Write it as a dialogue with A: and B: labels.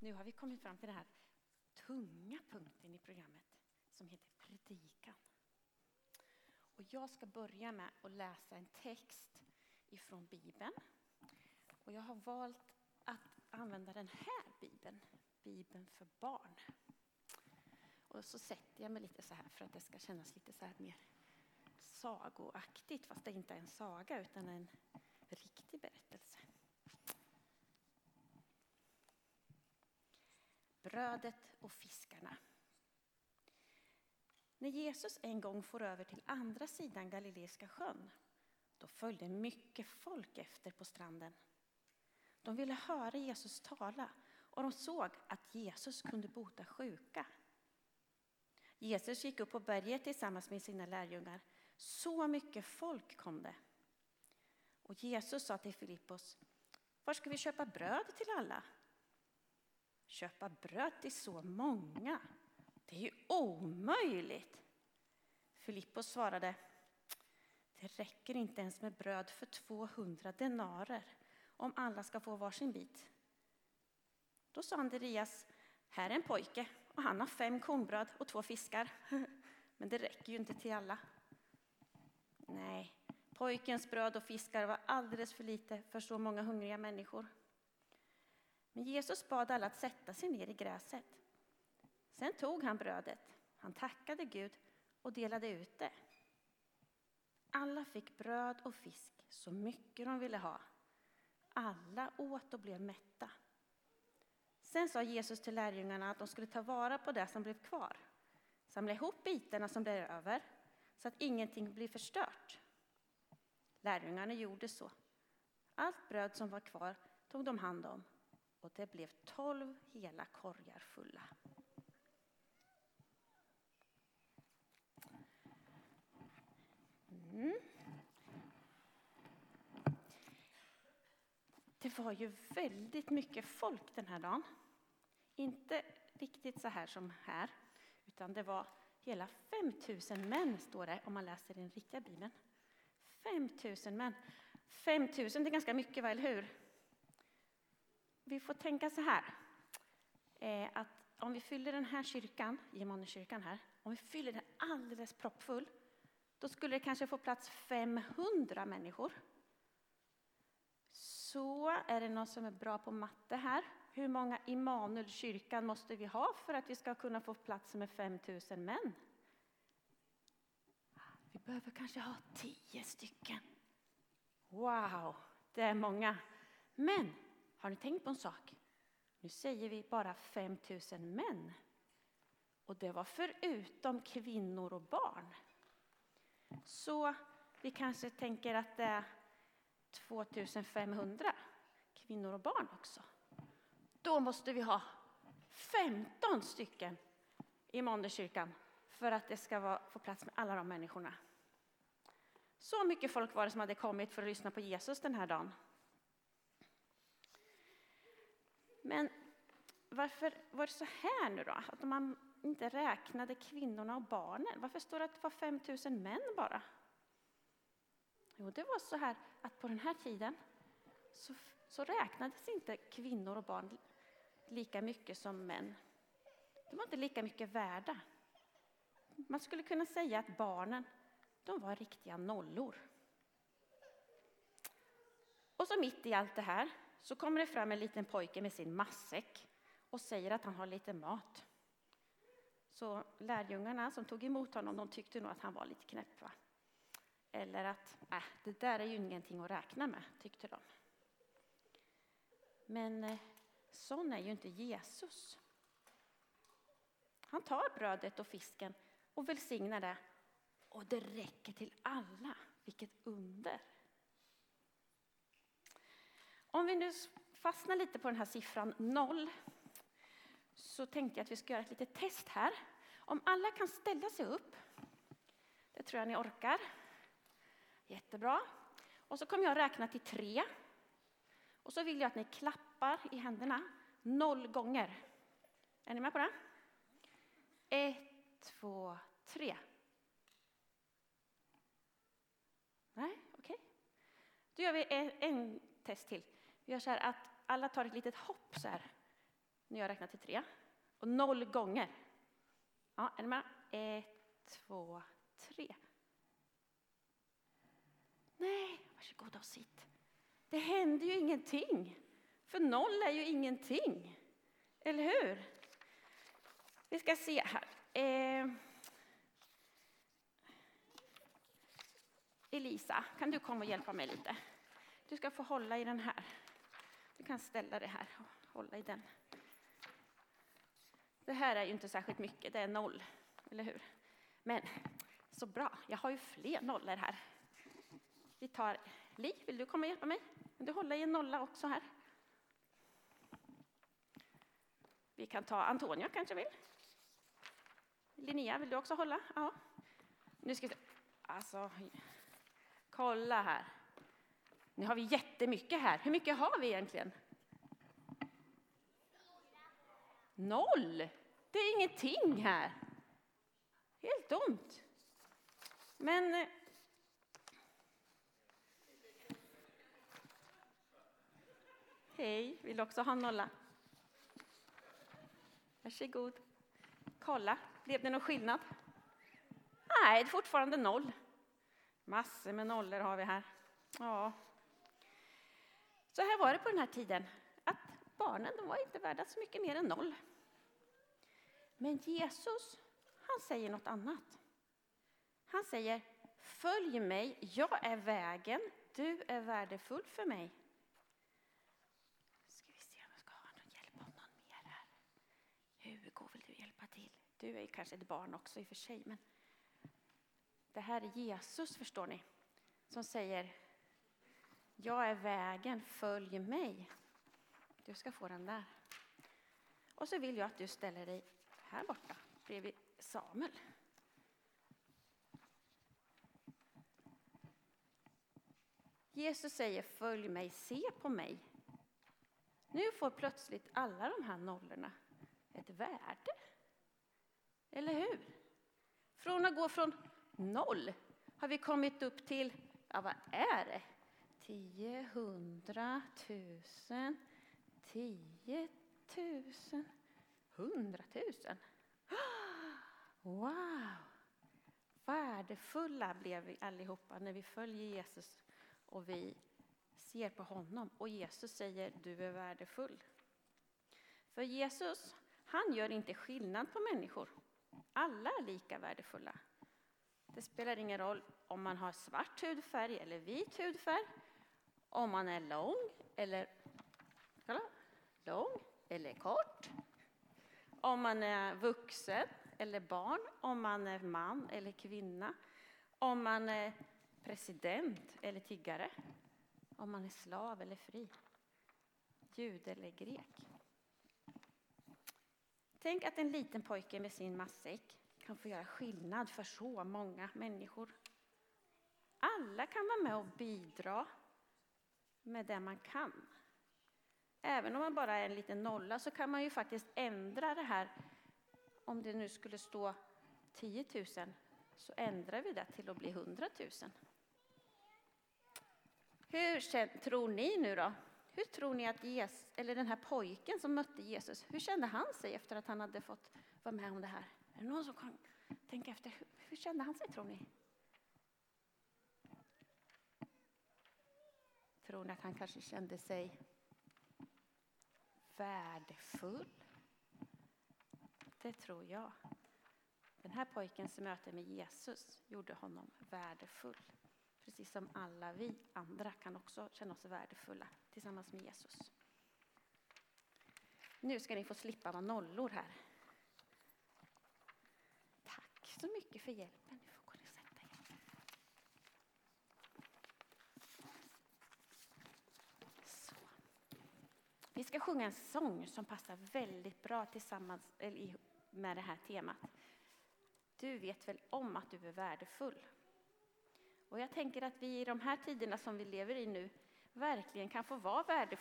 A: Nu har vi kommit fram till den här tunga punkten i programmet som heter predikan. Och jag ska börja med att läsa en text ifrån Bibeln. Och jag har valt att använda den här Bibeln, Bibeln för barn. Och så sätter jag mig lite så här för att det ska kännas lite så här mer sagoaktigt, fast det inte är en saga utan en riktig berättelse. Brödet och fiskarna. När Jesus en gång for över till andra sidan Galileiska sjön, då följde mycket folk efter på stranden. De ville höra Jesus tala och de såg att Jesus kunde bota sjuka. Jesus gick upp på berget tillsammans med sina lärjungar. Så mycket folk kom det. Och Jesus sa till Filippos, var ska vi köpa bröd till alla? Köpa bröd till så många? Det är ju omöjligt. Filippos svarade, det räcker inte ens med bröd för 200 denarer om alla ska få varsin bit. Då sa Andreas, här är en pojke och han har fem kornbröd och två fiskar. Men det räcker ju inte till alla. Nej, pojkens bröd och fiskar var alldeles för lite för så många hungriga människor. Men Jesus bad alla att sätta sig ner i gräset. Sen tog han brödet, han tackade Gud och delade ut det. Alla fick bröd och fisk, så mycket de ville ha. Alla åt och blev mätta. Sen sa Jesus till lärjungarna att de skulle ta vara på det som blev kvar. Samla ihop bitarna som blev över, så att ingenting blir förstört. Lärjungarna gjorde så. Allt bröd som var kvar tog de hand om, och det blev tolv hela korgar fulla. Mm. Det var ju väldigt mycket folk den här dagen. Inte riktigt så här som här, utan det var hela 5000 män, står det om man läser den riktiga bibeln. 5000 män. 5000, det är ganska mycket, eller hur? Vi får tänka så här, eh, att om vi fyller den här kyrkan, Gemonekyrkan här, om vi fyller den alldeles proppfull, då skulle det kanske få plats 500 människor. Så är det någon som är bra på matte här? Hur många Immanuelkyrkan måste vi ha för att vi ska kunna få plats med 5000 män? Vi behöver kanske ha tio stycken. Wow, det är många. Men har ni tänkt på en sak? Nu säger vi bara 5000 män. Och det var förutom kvinnor och barn. Så vi kanske tänker att det är 2500 kvinnor och barn också. Då måste vi ha 15 stycken i Måndekyrkan för att det ska vara, få plats med alla de människorna. Så mycket folk var det som hade kommit för att lyssna på Jesus den här dagen. Men varför var det så här nu då? Att man inte räknade kvinnorna och barnen. Varför står det att det var 5 000 män bara? Jo, det var så här att på den här tiden så, så räknades inte kvinnor och barn lika mycket som män. De var inte lika mycket värda. Man skulle kunna säga att barnen, de var riktiga nollor. Och så mitt i allt det här så kommer det fram en liten pojke med sin matsäck och säger att han har lite mat. Så lärjungarna som tog emot honom, de tyckte nog att han var lite knäpp. Va? Eller att, äh, det där är ju ingenting att räkna med, tyckte de. Men eh, sån är ju inte Jesus. Han tar brödet och fisken och välsignar det. Och det räcker till alla. Vilket under! Om vi nu fastnar lite på den här siffran noll så tänkte jag att vi ska göra ett litet test här. Om alla kan ställa sig upp, det tror jag ni orkar. Jättebra. Och så kommer jag räkna till tre. Och så vill jag att ni klappar i händerna noll gånger. Är ni med på det? Ett, två, tre. Nej, okej. Okay. Då gör vi e- en test till. Vi gör så här att alla tar ett litet hopp så här när jag räknar till tre. Och noll gånger. Ja, är ni med? Ett, två, tre. Nej, varsågoda och sitt. Det händer ju ingenting. För noll är ju ingenting. Eller hur? Vi ska se här. Eh, Elisa, kan du komma och hjälpa mig lite? Du ska få hålla i den här. Du kan ställa dig här och hålla i den. Det här är ju inte särskilt mycket, det är noll, eller hur? Men så bra, jag har ju fler nollor här. Vi tar Li, vill du komma och hjälpa mig? Vill du hålla i en nolla också här? Vi kan ta Antonio kanske vill. Linnea, vill du också hålla? Ja. Nu ska vi Alltså, kolla här. Nu har vi jättemycket här. Hur mycket har vi egentligen? Noll! Det är ingenting här. Helt dumt. Men... Eh, hej, vill du också ha en nolla? Varsågod. Kolla, blev det någon skillnad? Nej, det är fortfarande noll. Massor med nollor har vi här. Ja. Så här var det på den här tiden, att barnen de var inte värda så mycket mer än noll. Men Jesus, han säger något annat. Han säger, följ mig, jag är vägen, du är värdefull för mig. Ska vi se om jag ska ha någon hjälp av någon mer här. Hugo, vill du hjälpa till? Du är kanske ett barn också i och för sig, men det här är Jesus, förstår ni, som säger jag är vägen, följ mig. Du ska få den där. Och så vill jag att du ställer dig här borta bredvid Samuel. Jesus säger följ mig, se på mig. Nu får plötsligt alla de här nollorna ett värde. Eller hur? Från att gå från noll har vi kommit upp till, ja vad är det? Tio, hundra, tusen, tio tusen, hundratusen. Wow! Värdefulla blev vi allihopa när vi följer Jesus och vi ser på honom. Och Jesus säger, du är värdefull. För Jesus, han gör inte skillnad på människor. Alla är lika värdefulla. Det spelar ingen roll om man har svart hudfärg eller vit hudfärg, om man är lång eller, kolla, lång eller kort, om man är vuxen eller barn, om man är man eller kvinna, om man är president eller tiggare, om man är slav eller fri, jude eller grek. Tänk att en liten pojke med sin matsäck kan få göra skillnad för så många människor. Alla kan vara med och bidra med det man kan. Även om man bara är en liten nolla så kan man ju faktiskt ändra det här. Om det nu skulle stå 10 000 så ändrar vi det till att bli 100 000. Hur tror ni nu då? Hur tror ni att Jesus, eller den här pojken som mötte Jesus, hur kände han sig efter att han hade fått vara med om det här? Är det någon som kan tänka efter? Hur, hur kände han sig tror ni? Tror ni att han kanske kände sig värdefull? Det tror jag. Den här pojkens möte med Jesus gjorde honom värdefull. Precis som alla vi andra kan också känna oss värdefulla tillsammans med Jesus. Nu ska ni få slippa vara nollor här Tack så mycket för hjälpen. Du får gå och sätta er. Så. Vi ska sjunga en sång som passar väldigt bra tillsammans med det här temat. Du vet väl om att du är värdefull? Och jag tänker att vi i de här tiderna som vi lever i nu verkligen kan få vara värdefulla